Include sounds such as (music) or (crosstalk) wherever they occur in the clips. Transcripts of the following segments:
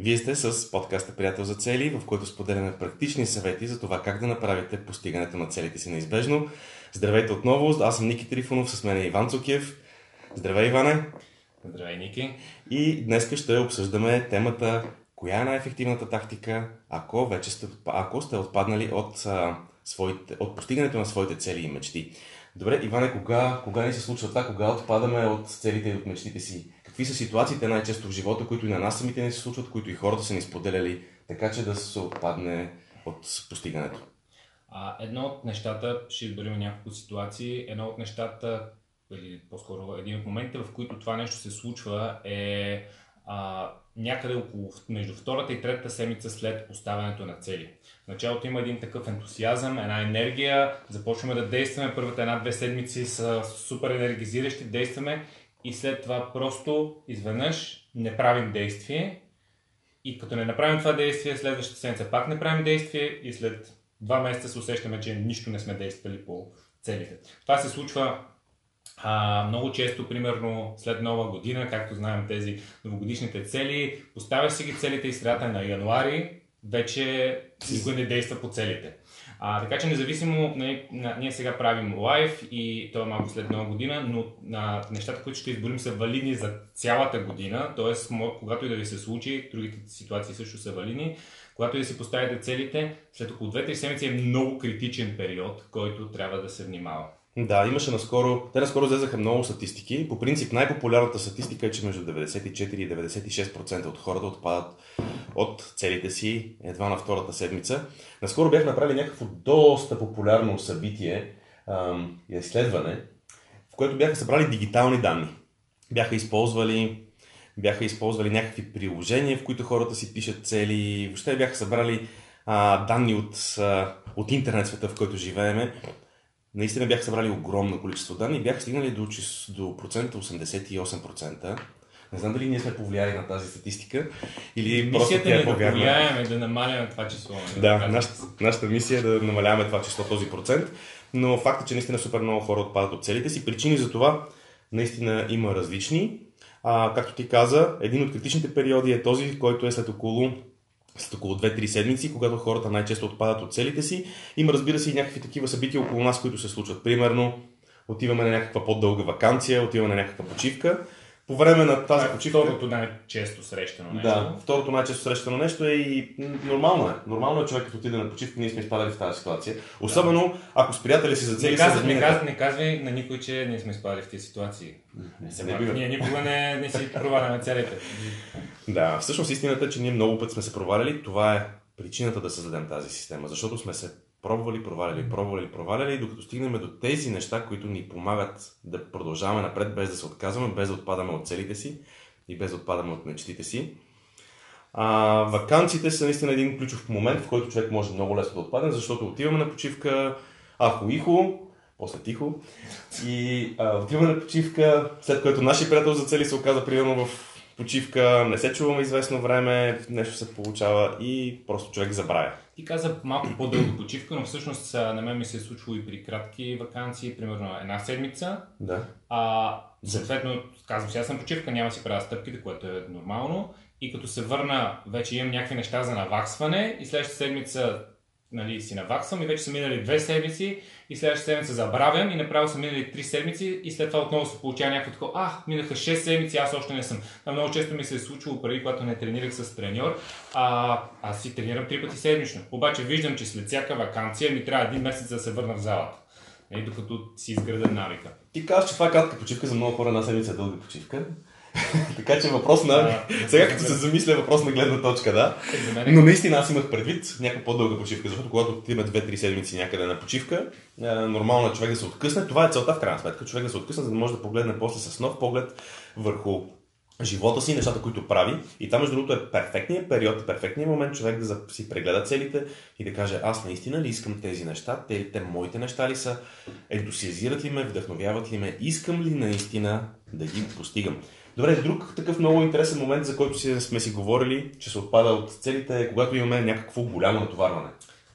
Вие сте с подкаста Приятел за цели, в който споделяме практични съвети за това как да направите постигането на целите си неизбежно. Здравейте отново, аз съм Ники Трифонов, с мен е Иван Цукев. Здравей, Иване! Здравей, Ники! И днес ще обсъждаме темата коя е най-ефективната тактика, ако вече сте, ако сте отпаднали от, а, своите, от постигането на своите цели и мечти. Добре, Иване, кога, кога ни се случва това? Кога отпадаме от целите и от мечтите си? Какви са ситуациите най-често в живота, които и на нас самите ни се случват, които и хората са ни споделяли, така че да се отпадне от постигането? А, едно от нещата, ще изберем няколко ситуации, едно от нещата, или по-скоро един от моментите, в които това нещо се случва е а, някъде около между втората и третата седмица след поставянето на цели. В началото има един такъв ентусиазъм, една енергия, започваме да действаме, първата една-две седмици са супер енергизиращи, действаме и след това просто изведнъж не правим действие и като не направим това действие, следващата седмица пак не правим действие и след два месеца се усещаме, че нищо не сме действали по целите. Това се случва а, много често, примерно след нова година, както знаем тези новогодишните цели, поставяш си ги целите и средата на януари, вече никой не действа по целите. А, така че независимо, не, на, ние сега правим лайв и то е малко след нова година, но на, нещата, които ще изборим са валидни за цялата година, т.е. когато и да ви се случи, другите ситуации също са валидни, когато и да си поставите целите, след около 2-3 седмици е много критичен период, който трябва да се внимава. Да, имаше наскоро, те наскоро излезаха много статистики. По принцип най-популярната статистика е, че между 94 и 96% от хората отпадат от целите си едва на втората седмица. Наскоро бях направили някакво доста популярно събитие и изследване, в което бяха събрали дигитални данни. Бяха използвали, бяха използвали някакви приложения, в които хората си пишат цели. Въобще бяха събрали а, данни от, а, от интернет света, в който живееме наистина бяха събрали огромно количество данни и бяха стигнали до, до процента 88%. Не знам дали ние сме повлияли на тази статистика или Мисията просто тя е е да повярна. повлияем, да намаляме това число. нали? Да, нашата, нашата мисия е да намаляваме това число, този процент, но факт е, че наистина супер много хора отпадат от целите си. Причини за това наистина има различни. А, както ти каза, един от критичните периоди е този, който е след около след около 2-3 седмици, когато хората най-често отпадат от целите си. Има, разбира се, и някакви такива събития около нас, които се случват. Примерно, отиваме на някаква по-дълга вакансия, отиваме на някаква почивка. По време на тази Това е почивка... второто най-често срещано нещо. Да, второто най-често срещано нещо е и нормално е. Нормално е човек като отиде на почивка, ние сме изпадали в тази ситуация. Особено ако с приятели си за цели Не се казвай, не, казвай, не казвай на никой, че ние сме изпадали в тези ситуации. Не пак, бива. ние никога не, не си проваляме целите. Да, всъщност истината е, че ние много път сме се проваляли. Това е причината да създадем тази система. Защото сме се пробвали, проваляли, пробвали, проваляли, докато стигнем до тези неща, които ни помагат да продължаваме напред, без да се отказваме, без да отпадаме от целите си и без да отпадаме от мечтите си. А, вакансиите са наистина един ключов момент, в който човек може много лесно да отпадне, защото отиваме на почивка, ахо ихо, после тихо, и а, отиваме на почивка, след което нашия приятел за цели се оказа примерно в почивка, не се чуваме известно време, нещо се получава и просто човек забравя. Ти каза малко по-дълга почивка, но всъщност на мен ми се е случвало и при кратки вакансии, примерно една седмица. Да. А, съответно, казвам аз съм почивка, няма си правя стъпките, което е нормално. И като се върна, вече имам някакви неща за наваксване и следващата седмица нали, си наваксвам и вече са минали две седмици и следващата седмица забравям и направо са минали три седмици и след това отново се получава някакво такова, а, минаха 6 седмици, аз още не съм. Това много често ми се е случвало преди, когато не тренирах с треньор, а, аз си тренирам три пъти седмично. Обаче виждам, че след всяка вакансия ми трябва един месец да се върна в залата. Нали, докато си изграда навика. Ти казваш, че това е кратка почивка, за много хора една седмица е дълга почивка. (laughs) така че въпрос на... Сега като се замисля, въпрос на гледна точка, да. Е, е Но наистина аз имах предвид някаква по-дълга почивка, защото когато отиваме 2-3 седмици някъде на почивка, е, нормално е човек да се откъсне. Това е целта в крайна сметка. Човек да се откъсне, за да може да погледне после с нов поглед върху живота си, нещата, които прави. И там, между другото, е перфектният период, перфектният момент човек да си прегледа целите и да каже, аз наистина ли искам тези неща, те, те моите неща ли са, ентусиазират ли ме, вдъхновяват ли ме, искам ли наистина да ги постигам. Добре, друг такъв много интересен момент, за който си, сме си говорили, че се отпада от целите, е когато имаме някакво голямо натоварване.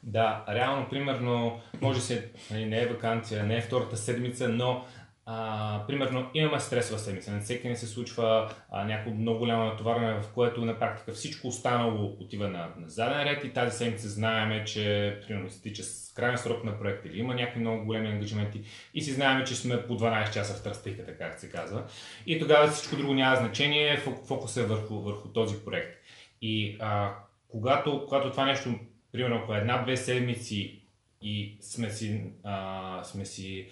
Да, реално, примерно, може се, нали, не е вакансия, не е втората седмица, но а, примерно имаме стресова седмица, на всеки не се случва някакво много голямо натоварване, в което на практика всичко останало отива на, на заден ред и тази седмица знаеме, че примерно с крайен срок на проект или има някакви много големи ангажименти и си знаем, че сме по 12 часа в тръстейката, как се казва. И тогава всичко друго няма значение, фокус е върху, върху този проект. И а, когато, когато това нещо, примерно ако една-две седмици и сме си, а, сме си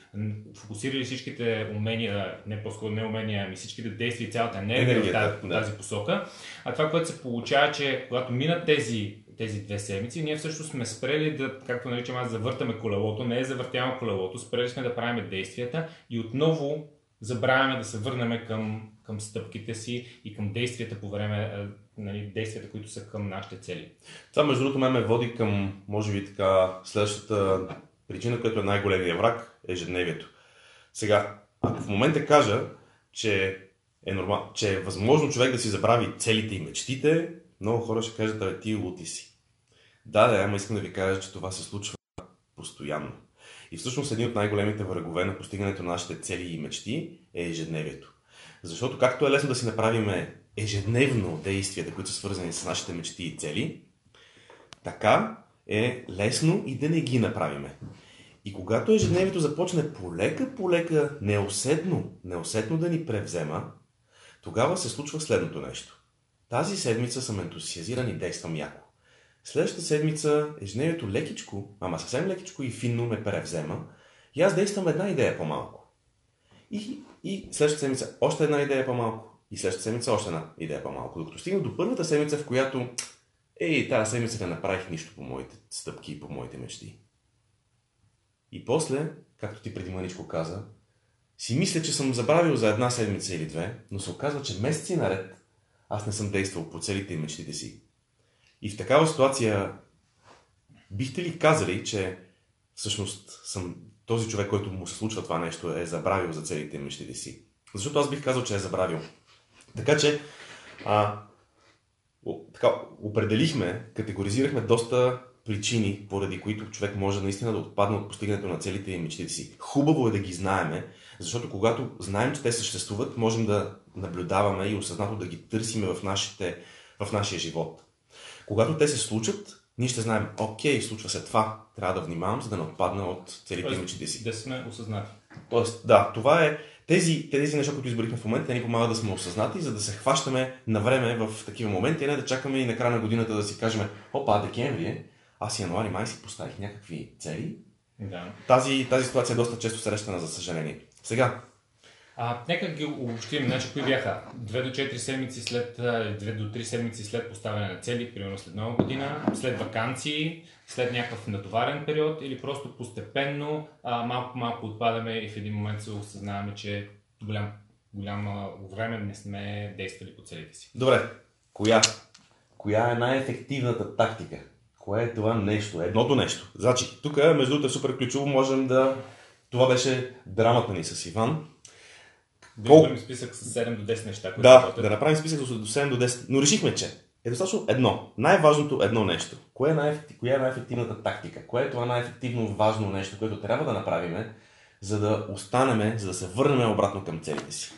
фокусирали всичките умения, не по-скоро не умения, ами всичките действия и цялата енергия в тази, да. тази посока. А това, което се получава, че когато минат тези, тези две седмици, ние всъщност сме спрели да, както наричам аз, завъртаме колелото, не е завъртяваме колелото, спрели сме да правим действията и отново забравяме да се върнем към, към стъпките си и към действията по време нали, действията, които са към нашите цели. Това, между другото, ме води към, може би така, следващата причина, която е най-големия враг, е ежедневието. Сега, ако в момента кажа, че е, нормал, че е възможно човек да си забрави целите и мечтите, много хора ще кажат, абе ти лути си. Да, да, ама искам да ви кажа, че това се случва постоянно. И всъщност един от най-големите врагове на постигането на нашите цели и мечти е ежедневието. Защото както е лесно да си направим ежедневно действията, които са свързани с нашите мечти и цели, така е лесно и да не ги направиме. И когато ежедневието започне полека, полека, неусетно, неусетно да ни превзема, тогава се случва следното нещо. Тази седмица съм ентусиазиран и действам яко. Следващата седмица ежедневието лекичко, ама съвсем лекичко и финно ме превзема и аз действам една идея по-малко. И, и следващата седмица още една идея по-малко. И следващата седмица още една идея по-малко. Докато стигна до първата седмица, в която ей, тази седмица не направих нищо по моите стъпки и по моите мечти. И после, както ти преди маничко каза, си мисля, че съм забравил за една седмица или две, но се оказва, че месеци наред аз не съм действал по целите и мечтите си. И в такава ситуация бихте ли казали, че всъщност съм този човек, който му се случва това нещо, е забравил за целите и мечтите си? Защото аз бих казал, че е забравил. Така че, а, така, определихме, категоризирахме доста причини, поради които човек може наистина да отпадне от постигането на целите и мечтите си. Хубаво е да ги знаеме, защото когато знаем, че те съществуват, можем да наблюдаваме и осъзнато да ги търсиме в, нашите, в нашия живот. Когато те се случат, ние ще знаем, окей, случва се това, трябва да внимавам, за да не отпадна от целите и мечтите си. Да сме осъзнати. Тоест, да, това е тези, тези неща, които изборихме в момента, ни помагат да сме осъзнати, за да се хващаме на време в такива моменти, а не да чакаме и на края на годината да си кажем, опа, декември е, аз януари май си поставих някакви цели. Да. Тази, тази ситуация е доста често срещана, за съжаление. Сега. А, нека ги обобщим. Значи, кои бяха? 2 до 4 седмици след, 2 до 3 седмици след поставяне на цели, примерно след нова година, след вакансии, след някакъв натоварен период или просто постепенно малко малко отпадаме и в един момент се осъзнаваме, че голям, голямо време не сме действали по целите си. Добре, коя? Коя е най-ефективната тактика? Кое е това нещо? Едното нещо. Значи, тук, между другото, е супер ключово. Можем да... Това беше драмата ни с Иван. Да Кол... списък с 7 до 10 неща. Които да, да направим списък до 7 до 10. Но решихме, че е достатъчно едно. Най-важното едно нещо. Кое е най-ефектив... Коя е най-ефективната тактика? Кое е това най-ефективно важно нещо, което трябва да направим, за да останеме, за да се върнем обратно към целите си?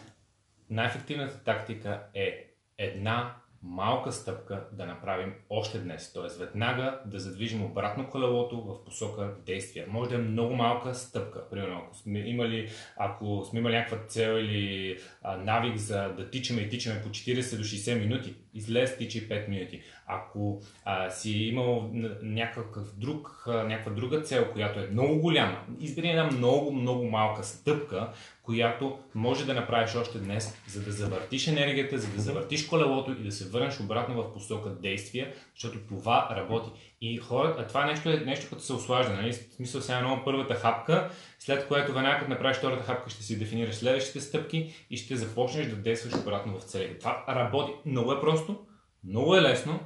Най-ефективната тактика е една малка стъпка да направим още днес. Т.е. веднага да задвижим обратно колелото в посока действия. Може да е много малка стъпка. Примерно, ако сме имали, ако сме имали някаква цел или а, навик за да тичаме и тичаме по 40 до 60 минути, излез тичи 5 минути. Ако а, си имал някакъв друг, някаква друга цел, която е много голяма, избери една много, много малка стъпка, която може да направиш още днес, за да завъртиш енергията, за да завъртиш колелото и да се върнеш обратно в посока действия, защото това работи. И хората, това нещо е нещо, като се ослажда. Нали? Смисъл сега много първата хапка, след което веднага като направиш втората хапка, ще си дефинираш следващите стъпки и ще започнеш да действаш обратно в целите. Това работи. Много е просто, много е лесно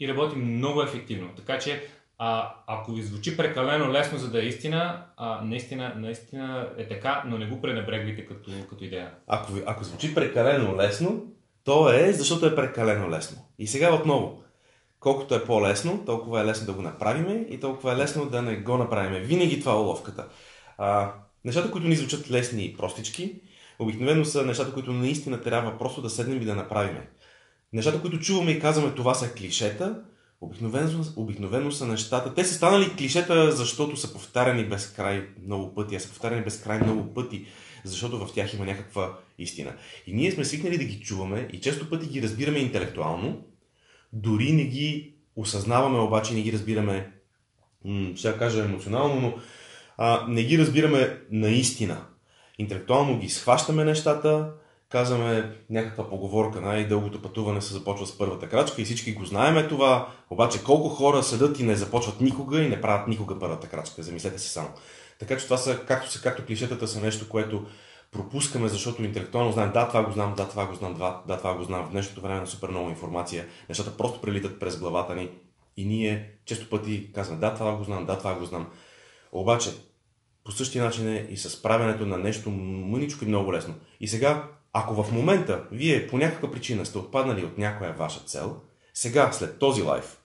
и работи много ефективно. Така че а, ако ви звучи прекалено лесно, за да е истина, а, наистина, наистина е така, но не го пренебрегвайте като, като идея. Ако, ако звучи прекалено лесно, то е защото е прекалено лесно. И сега отново, колкото е по-лесно, толкова е лесно да го направим и толкова е лесно да не го направим. Винаги това е уловката. А, нещата, които ни звучат лесни и простички, обикновено са нещата, които наистина трябва просто да седнем и да направим. Нещата, които чуваме и казваме, това са клишета, обикновено, обикновено са нещата. Те са станали клишета, защото са повтаряни безкрай много пъти, а са повтаряни безкрай много пъти, защото в тях има някаква истина. И ние сме свикнали да ги чуваме и често пъти ги разбираме интелектуално, дори не ги осъзнаваме, обаче не ги разбираме, м- сега кажа емоционално, но а, не ги разбираме наистина. Интелектуално ги схващаме нещата, казваме някаква поговорка, най-дългото пътуване се започва с първата крачка и всички го знаеме това, обаче колко хора седат и не започват никога и не правят никога първата крачка, замислете се само. Така че това са, както, са, както клишетата са нещо, което пропускаме, защото интелектуално знаем, да, това го знам, да, това го знам, да, да, това го знам. В днешното време на супер много информация, нещата просто прелитат през главата ни и ние често пъти казваме, да, това го знам, да, това го знам. Обаче, по същия начин е и с правенето на нещо мъничко и много лесно. И сега, ако в момента вие по някаква причина сте отпаднали от някоя ваша цел, сега, след този лайф,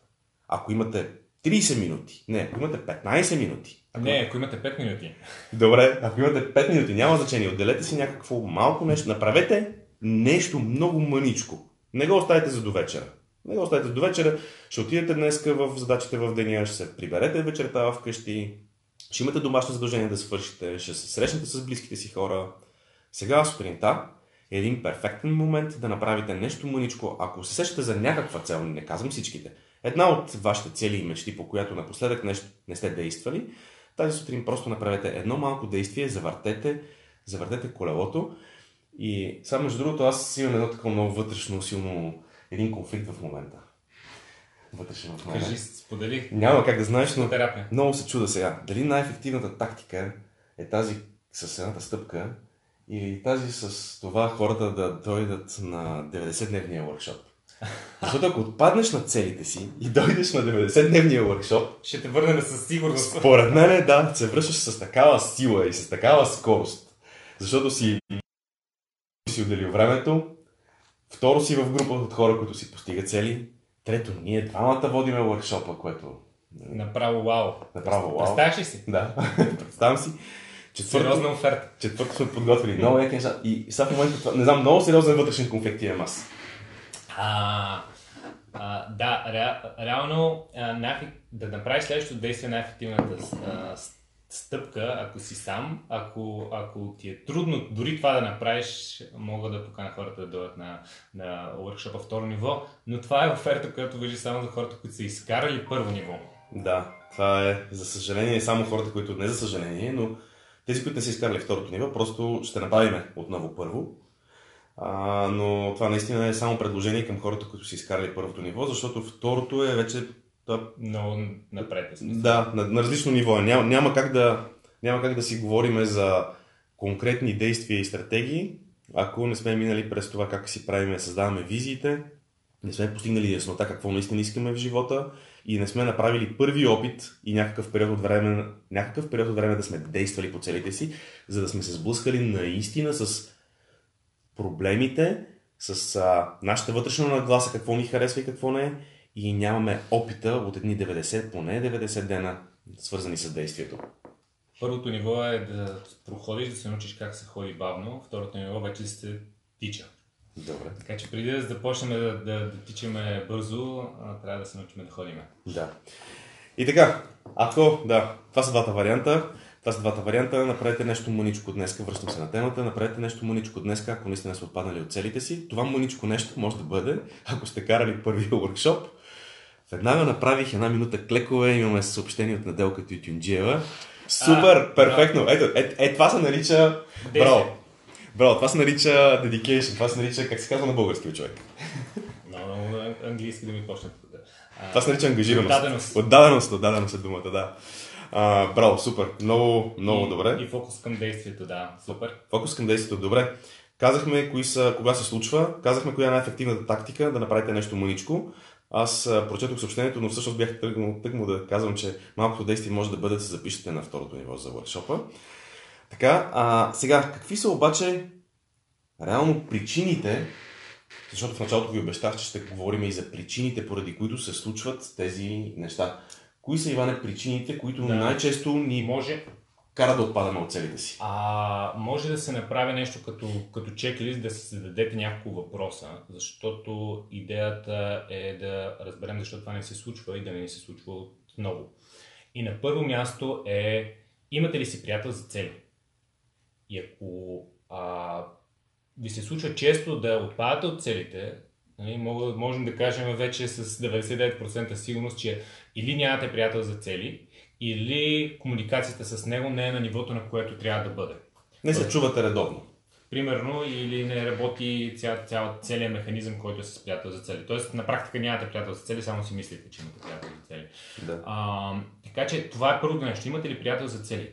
ако имате 30 минути, не, ако имате 15 минути, ако... Не, ако имате 5 минути. Добре, ако имате 5 минути, няма значение. Отделете си някакво малко нещо. Направете нещо много мъничко. Не го оставите за до вечера. Не го оставите до вечера. Ще отидете днеска в задачите в деня, ще се приберете вечерта вкъщи, ще имате домашно задължение да свършите, ще се срещнете с близките си хора. Сега сутринта един перфектен момент да направите нещо мъничко. Ако се сещате за някаква цел, не казвам всичките, една от вашите цели и мечти, по която напоследък нещо не сте действали, тази сутрин просто направете едно малко действие, завъртете, завъртете колелото. И само между другото, аз имам едно такова много вътрешно, силно, един конфликт в момента. Вътрешен в момента. Кажи, сподели. Няма как да знаеш, но Терапия. много се чуда сега. Дали най-ефективната тактика е тази с едната стъпка или тази с това хората да дойдат на 90-дневния workshop. Защото ако отпаднеш на целите си и дойдеш на 90-дневния workshop, Ще те върнем със сигурност. според мен е да, се връщаш с такава сила и с такава скорост. Защото си си отделил времето, второ си в група от хора, които си постигат цели, трето, ние двамата водиме workshop което Направо вау. Направо вау. Представяш ли си? да, (laughs) представям си. Четвърто, Сериозна оферта. четвърто сме подготвили много яки неща. И сега в момента, това- не знам, много сериозен вътрешен конфликт имам аз. А, а, да, ре, реално а, най- да направиш следващото действие най-ефективната а, стъпка, ако си сам, ако, ако ти е трудно дори това да направиш, мога да покана хората да дойдат на, на workshop второ ниво, но това е оферта, която въжи само за хората, които са изкарали първо ниво. Да, това е, за съжаление, само хората, които не за съжаление, но тези, които не са изкарали второто ниво, просто ще направим отново първо. А, но това наистина е само предложение към хората, които са изкарали първото ниво, защото второто е вече Много напред да на, на различно ниво. е. Няма, няма, как да, няма как да си говорим за конкретни действия и стратегии, ако не сме минали през това как си правиме, създаваме визиите, не сме постигнали яснота какво наистина искаме в живота и не сме направили първи опит и някакъв период от време, някакъв период от време да сме действали по целите си, за да сме се сблъскали наистина с проблемите, с а, нашата вътрешна нагласа, какво ни харесва и какво не, и нямаме опита от едни 90, поне 90 дена, свързани с действието. Първото ниво е да проходиш, да се научиш как се ходи бавно. Второто ниво вече се тича. Добре. Така че преди да започнем да, да, да тичаме бързо, трябва да се научим да ходим. Да. И така, ако, да, това са двата варианта. Това са двата варианта. Направете нещо мъничко днес. Връщам се на темата. Направете нещо мъничко днес, ако наистина са отпаднали от целите си. Това мъничко нещо може да бъде, ако сте карали първия workshop. Веднага направих една минута клекове. Имаме съобщение от Неделка Тютюнджиева. Супер, А, перфектно. Ето, е, е, това се нарича... Браво. Браво, това се нарича dedication. Това се нарича, как се казва на български човек. Много, много английски да ми почнат. А, Това се нарича ангажираност. Отдаденост. Отдаденост, отдаденост е думата, да. А, браво, супер. Много, много и, добре. И фокус към действието, да. Супер. Фокус към действието, добре. Казахме кои са, кога се случва, казахме коя е най-ефективната тактика да направите нещо мъничко. Аз прочетох съобщението, но всъщност бях тръгнал тъкмо да казвам, че малкото действие може да бъде да се запишете на второто ниво за workshop Така, а, сега, какви са обаче реално причините, защото в началото ви обещах, че ще говорим и за причините, поради които се случват тези неща. Кои са, Иване, причините, които Да. най-често ни Може, кара да отпадаме от целите си? А, може да се направи нещо като, като чеклист, да си зададете няколко въпроса, защото идеята е да разберем защо това не се случва и да не ни се случва отново. И на първо място е, имате ли си приятел за цели? И ако а, ви се случва често да отпадате от целите, нали, можем да кажем вече с 99% сигурност, че или нямате приятел за цели, или комуникацията с него не е на нивото, на което трябва да бъде. Не се чувате редовно. Примерно, или не работи цял, цял, целият механизъм, който е с приятел за цели. Тоест, на практика нямате приятел за цели, само си мислите, че имате приятел за цели. Да. А, така че това е първото нещо. Имате ли приятел за цели?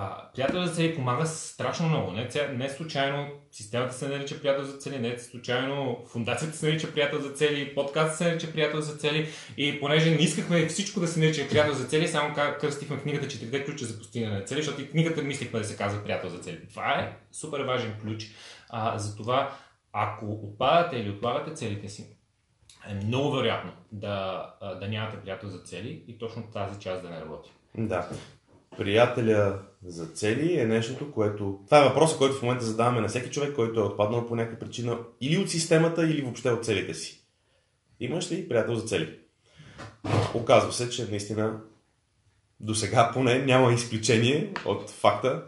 А, приятел за цели помага страшно много. Не, не случайно системата се нарича приятел за цели, не случайно фундацията се нарича приятел за цели, подкастът се нарича приятел за цели и понеже не искахме всичко да се нарича приятел за цели, само кръстихме книгата четирите ключа за постигане на цели, защото и книгата мислихме да се казва приятел за цели. Това е супер важен ключ. А, затова, ако отпадате или отлагате целите си, е много вероятно да, да нямате приятел за цели и точно тази част да не работи. Да приятеля за цели е нещото, което... Това е въпросът, който в момента задаваме на всеки човек, който е отпаднал по някаква причина или от системата, или въобще от целите си. Имаш ли приятел за цели? Оказва се, че наистина до сега поне няма изключение от факта,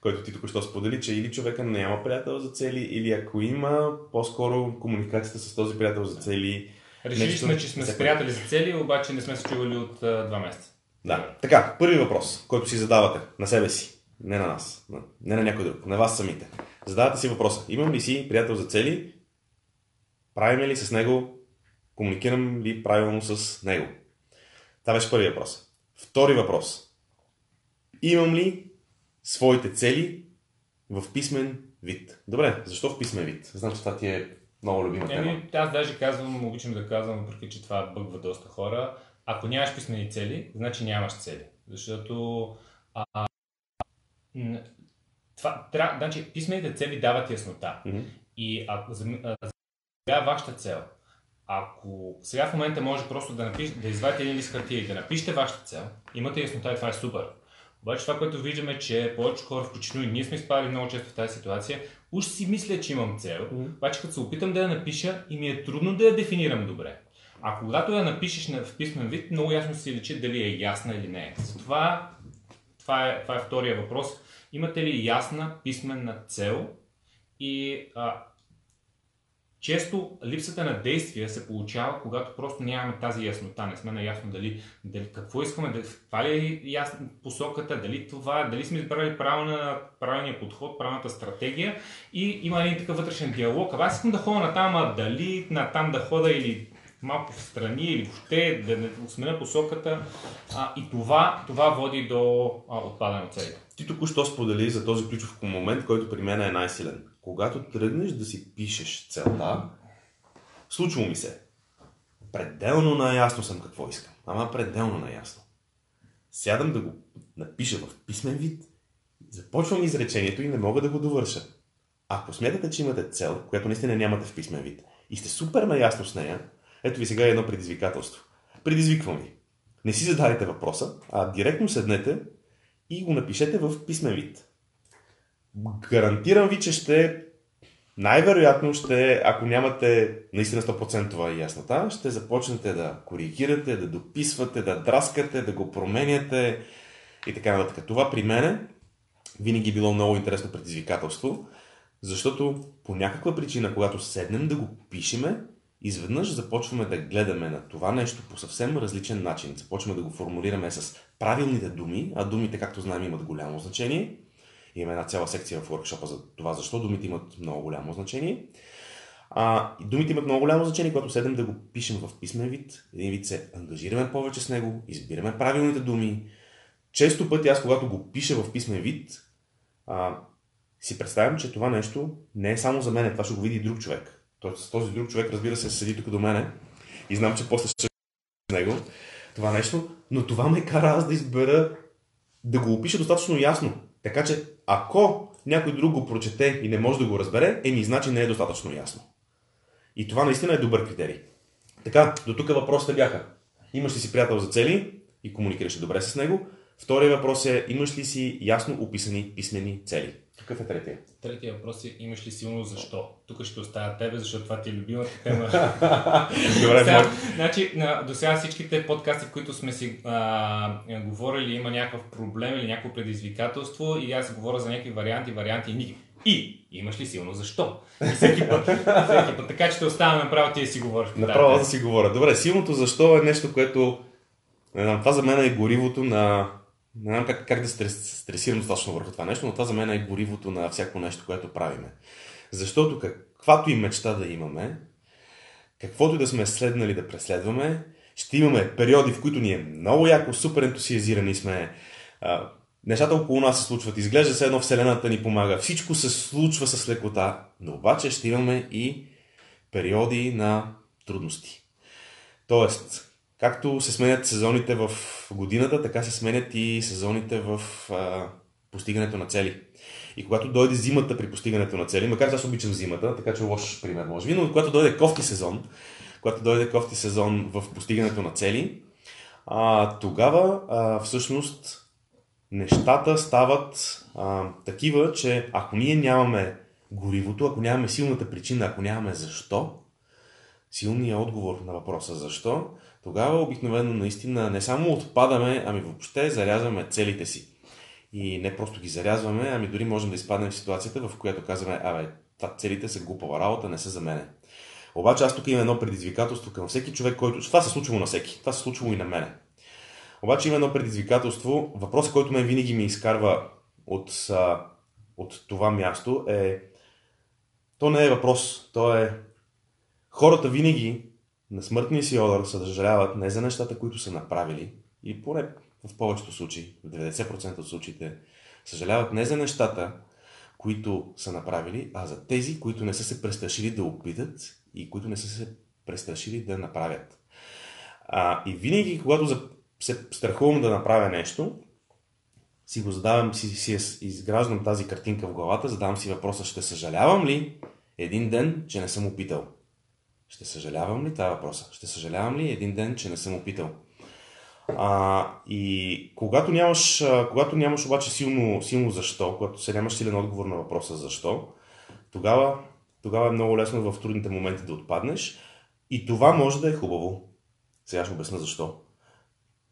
който ти току-що сподели, че или човека няма приятел за цели, или ако има, по-скоро комуникацията с този приятел за цели. Решили сме, че сме с приятели за цели, обаче не сме се чували от а, два месеца. Да. Така, първи въпрос, който си задавате на себе си, не на нас, не на някой друг, на вас самите. Задавате си въпроса, имам ли си приятел за цели, правим ли с него, комуникирам ли правилно с него? Това беше първи въпрос. Втори въпрос. Имам ли своите цели в писмен вид? Добре, защо в писмен вид? Знам, че това ти е много любима тема. аз даже казвам, обичам да казвам, въпреки че това бъгва доста хора, ако нямаш писмени цели, значи нямаш цели. Защото а, това, тря, значи, писмените цели дават яснота. Mm-hmm. И ако за, сега вашата цел, ако сега в момента може просто да, напиш, да извадите един лист хартия и да напишете вашата цел, имате яснота и това е супер. Обаче това, което виждаме, че повече хора, включително и ние сме изпадали много често в тази ситуация, уж си мисля, че имам цел, mm-hmm. обаче като се опитам да я напиша и ми е трудно да я дефинирам добре. А когато я напишеш в писмен вид, много ясно се личи дали е ясна или не. Затова това е, това е втория въпрос. Имате ли ясна писменна цел? И а, често липсата на действия се получава, когато просто нямаме тази яснота. Не сме наясно дали, дали какво искаме, дали, това ли е ясна посоката, дали това, дали сме избрали правилна, правилния подход, правилната стратегия и има един такъв вътрешен диалог. Аз искам да ходя на там, а дали на там да хода или малко в страни или въобще да не сменя посоката. А, и това, това води до а, отпадане от целите. Ти току-що сподели за този ключов момент, който при мен е най-силен. Когато тръгнеш да си пишеш целта, случва ми се. Пределно наясно съм какво искам. Ама пределно наясно. Сядам да го напиша в писмен вид, започвам изречението и не мога да го довърша. Ако смятате, че имате цел, която наистина нямате в писмен вид, и сте супер наясно с нея, ето ви сега едно предизвикателство. Предизвиквам ви. Не си зададете въпроса, а директно седнете и го напишете в писмен вид. Гарантирам ви, че ще най-вероятно ще, ако нямате наистина 100% яснота, ще започнете да коригирате, да дописвате, да драскате, да го променяте и така нататък. Това при мене винаги е било много интересно предизвикателство, защото по някаква причина, когато седнем да го пишеме, изведнъж започваме да гледаме на това нещо по съвсем различен начин. Започваме да го формулираме с правилните думи, а думите, както знаем, имат голямо значение. Имаме една цяла секция в workshop за това, защо думите имат много голямо значение. А, думите имат много голямо значение, когато седем да го пишем в писмен вид. Един вид се ангажираме повече с него, избираме правилните думи. Често пъти аз, когато го пиша в писмен вид, а, си представям, че това нещо не е само за мен, това ще го види друг човек. Тоест, този друг човек, разбира се, седи тук до мене и знам, че после ще с него това нещо, но това ме кара аз да избера да го опиша достатъчно ясно. Така че, ако някой друг го прочете и не може да го разбере, еми, значи не е достатъчно ясно. И това наистина е добър критерий. Така, до тук въпросите бяха. Имаш ли си приятел за цели и комуникираш добре с него? Втория въпрос е, имаш ли си ясно описани писмени цели? Какъв е третия? Третия въпрос е, имаш ли силно защо? Тук ще оставя тебе, защото това ти е любимата (laughs) тема. Добре, сега, значи, на, до сега всичките подкасти, в които сме си а, говорили, има някакъв проблем или някакво предизвикателство и аз говоря за някакви варианти, варианти и ники. И имаш ли силно защо? И всеки път, всеки път. Така че те оставям направо ти да си говориш. Направо тази да си говоря. Добре, силното защо е нещо, което... Не знам, това за мен е горивото на... Не знам как, как да стрес, стресирам достатъчно върху това нещо, но това за мен е горивото на всяко нещо, което правиме. Защото каквато и мечта да имаме, каквото и да сме следнали да преследваме, ще имаме периоди, в които ни е много яко, супер ентусиазирани сме, а, нещата около нас се случват, изглежда се едно Вселената ни помага, всичко се случва с лекота, но обаче ще имаме и периоди на трудности. Тоест, както се сменят сезоните в годината, така се сменят и сезоните в а, постигането на цели. И когато дойде зимата при постигането на цели, макар че аз обичам зимата, така че лош пример може би, но когато дойде кофти сезон, когато дойде кофти сезон в постигането на цели, а, тогава а, всъщност нещата стават а, такива, че ако ние нямаме горивото, ако нямаме силната причина, ако нямаме защо, силният отговор на въпроса защо, тогава обикновено наистина не само отпадаме, ами въобще зарязваме целите си. И не просто ги зарязваме, ами дори можем да изпаднем в ситуацията, в която казваме, абе, целите са глупава работа, не са за мене. Обаче аз тук имам едно предизвикателство към всеки човек, който... Това се случило на всеки. Това се случило и на мене. Обаче има едно предизвикателство. Въпросът, който мен винаги ми изкарва от, от това място е... То не е въпрос. То е... Хората винаги на смъртния си одър съжаляват не за нещата, които са направили, и поне в повечето случаи, в 90% от случаите, съжаляват не за нещата, които са направили, а за тези, които не са се престрашили да опитат и които не са се престрашили да направят. А, и винаги, когато се страхувам да направя нещо, си го задавам, си, си изграждам тази картинка в главата, задавам си въпроса, ще съжалявам ли един ден, че не съм опитал? Ще съжалявам ли? Това е въпроса. Ще съжалявам ли един ден, че не съм опитал? А, и когато нямаш, когато нямаш обаче силно, силно защо, когато се нямаш силен отговор на въпроса защо, тогава, тогава е много лесно в трудните моменти да отпаднеш. И това може да е хубаво. Сега ще обясна защо.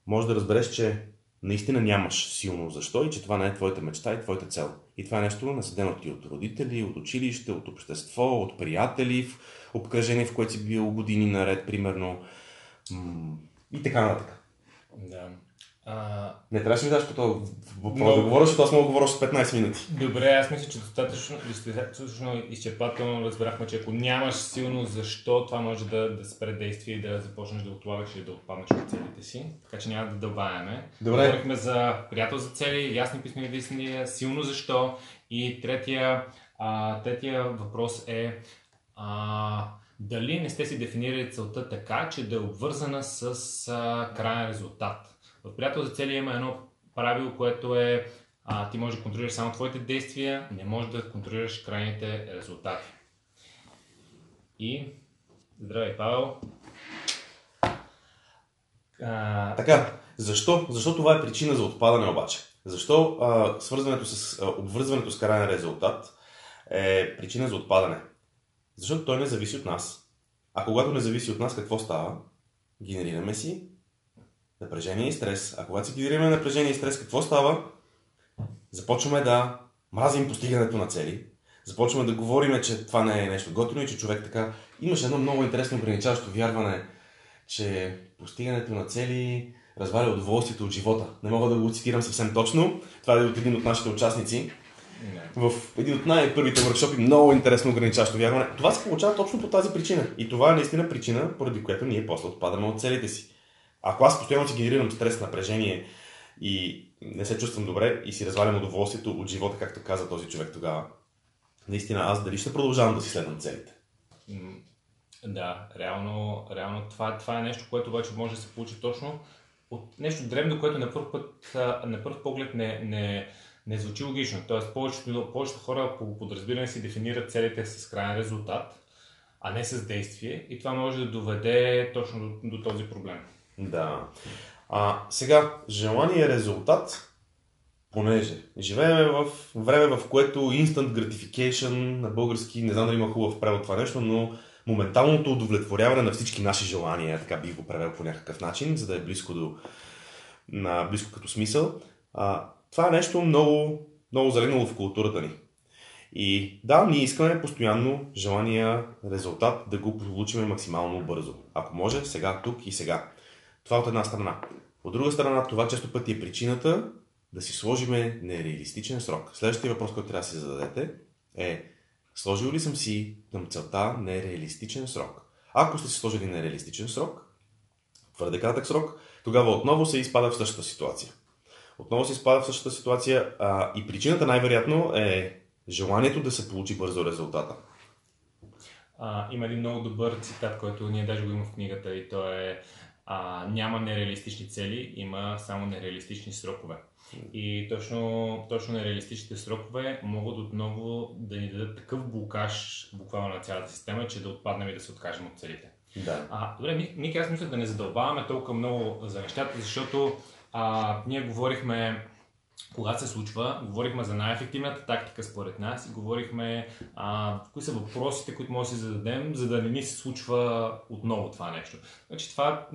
Може да разбереш, че наистина нямаш силно защо и че това не е твоята мечта и твоята цел. И това е нещо наследено ти от родители, от училище, от общество, от приятели, в обкръжение, в което си бил години наред, примерно. И така нататък. Да. А, Не трябваше ли даш по този въпрос Много. да говоря, защото аз да говоря с 15 минути. Добре, аз мисля, че достатъчно, достатъчно изчерпателно разбрахме, че ако нямаш силно защо, това може да, да спре действие и да започнеш да отлагаш и да отпаднеш от целите си. Така че няма да дълбавяме. Добре. Говорихме за приятел за цели, ясни писмени действия, силно защо. И третия, а, третия въпрос е а, дали не сте си дефинирали целта така, че да е обвързана с а, крайен резултат. В приятел за цели има едно правило, което е а, ти можеш да контролираш само твоите действия, не можеш да контролираш крайните резултати. И здравей, Павел. А, Така, защо? Защо това е причина за отпадане обаче? Защо а, свързването с, а, обвързването с крайен резултат е причина за отпадане? Защото той не зависи от нас. А когато не зависи от нас, какво става? Генерираме си напрежение и стрес. А когато си генерираме напрежение и стрес, какво става? Започваме да мразим постигането на цели. Започваме да говорим, че това не е нещо готино и че човек така... Имаше едно много интересно ограничаващо вярване, че постигането на цели разваля удоволствието от живота. Не мога да го цитирам съвсем точно. Това е от един от нашите участници. не. В един от най-първите въркшопи много интересно ограничаващо вярване. Това се получава точно по тази причина. И това е наистина причина, поради която ние после отпадаме от целите си. Ако аз постоянно си генерирам стрес, напрежение и не се чувствам добре и си развалям удоволствието от живота, както каза този човек тогава, наистина аз дали ще продължавам да си следвам целите. Да, реално, реално това, това е нещо, което обаче може да се получи точно от нещо древно, което на първ, път, на първ поглед не, не, не звучи логично. Тоест, повечето, повечето хора по подразбиране си дефинират целите с крайен резултат, а не с действие. И това може да доведе точно до, до този проблем. Да. А, сега, желание резултат, понеже живеем в време, в което instant gratification на български, не знам дали има хубав превод това нещо, но моменталното удовлетворяване на всички наши желания, така бих го превел по някакъв начин, за да е близко до на близко като смисъл. А, това е нещо много, много залегнало в културата ни. И да, ние искаме постоянно желания резултат да го получим максимално бързо. Ако може, сега, тук и сега. Това от една страна. От друга страна, това често пъти е причината да си сложиме нереалистичен срок. Следващия въпрос, който трябва да си зададете е сложил ли съм си към целта нереалистичен срок? Ако сте си сложили нереалистичен срок, твърде кратък срок, тогава отново се изпада в същата ситуация. Отново се изпада в същата ситуация а, и причината най-вероятно е желанието да се получи бързо резултата. А, има един много добър цитат, който ние даже го има в книгата и то е а, няма нереалистични цели, има само нереалистични срокове. И точно, точно нереалистичните срокове могат отново да ни дадат такъв блокаж буквално на цялата система, че да отпаднем и да се откажем от целите. Да. А, добре, Мики, аз мисля да не задълбаваме толкова много за нещата, защото а, ние говорихме когато се случва, говорихме за най-ефективната тактика според нас и говорихме а, кои са въпросите, които може да си зададем, за да не ни се случва отново това нещо. Значи това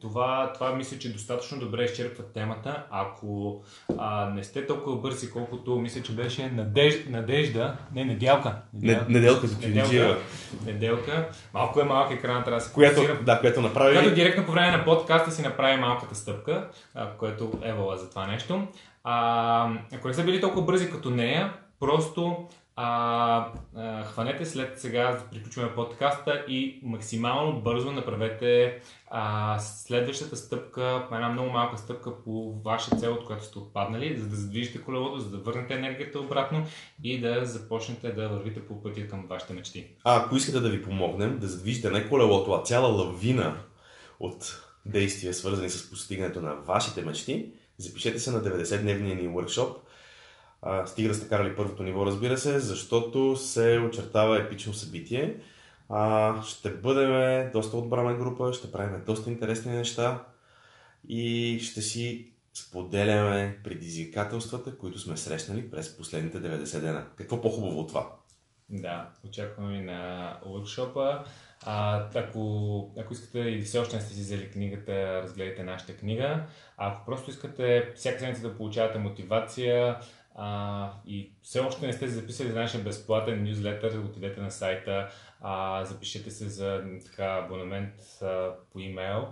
това, това мисля, че достатъчно добре изчерпва темата. Ако а, не сте толкова бързи, колкото мисля, че беше надеж, Надежда, не, Неделка. Неделка, неделка за неделка, неделка. Малко е малък екран, трябва да се която, да, която направи... Която директно по време на подкаста си направи малката стъпка, а, което е вала за това нещо. А, ако не са били толкова бързи като нея, просто а, хванете след сега, да приключваме подкаста и максимално бързо направете а, следващата стъпка, една много малка стъпка по ваша цел, от която сте отпаднали, за да задвижите колелото, за да върнете енергията обратно и да започнете да вървите по пътя към вашите мечти. А ако искате да ви помогнем да задвижите не колелото, а цяла лавина от действия, свързани с постигането на вашите мечти, запишете се на 90-дневния ни workshop – стига да сте карали първото ниво, разбира се, защото се очертава епично събитие. А, ще бъдем доста отбрана група, ще правим доста интересни неща и ще си споделяме предизвикателствата, които сме срещнали през последните 90 дена. Какво по-хубаво от това? Да, очакваме на workshop а, ако, ако искате и все още не сте си взели книгата, разгледайте нашата книга. А ако просто искате всяка седмица да получавате мотивация, а, и все още не сте записали за нашия безплатен нюзлетър, отидете на сайта, а, запишете се за така, абонамент а, по имейл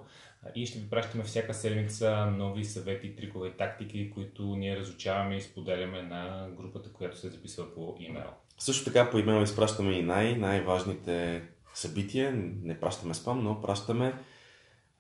и ще ви пращаме всяка седмица нови съвети, трикове и тактики, които ние разучаваме и споделяме на групата, която се записва по имейл. Също така по имейл изпращаме и най- най-важните събития. Не пращаме спам, но пращаме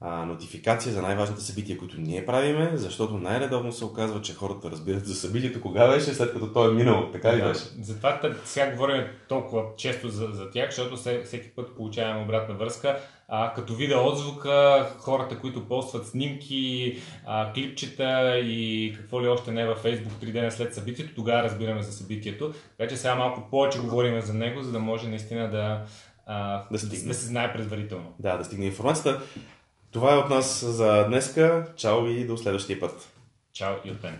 а, нотификация за най-важните събития, които ние правиме, защото най-редовно се оказва, че хората разбират за събитието кога беше, след като то е минало. Така ли да, беше? Затова сега говорим толкова често за, за тях, защото всеки път получаваме обратна връзка. А, като видя отзвука, хората, които постват снимки, а, клипчета и какво ли още не е във Facebook три дена след събитието, тогава разбираме за събитието. Така че сега малко повече говорим за него, за да може наистина да, а, да, да, да се знае предварително. Да, да стигне информацията. Това е от нас за днеска. Чао и до следващия път. Чао и от мен.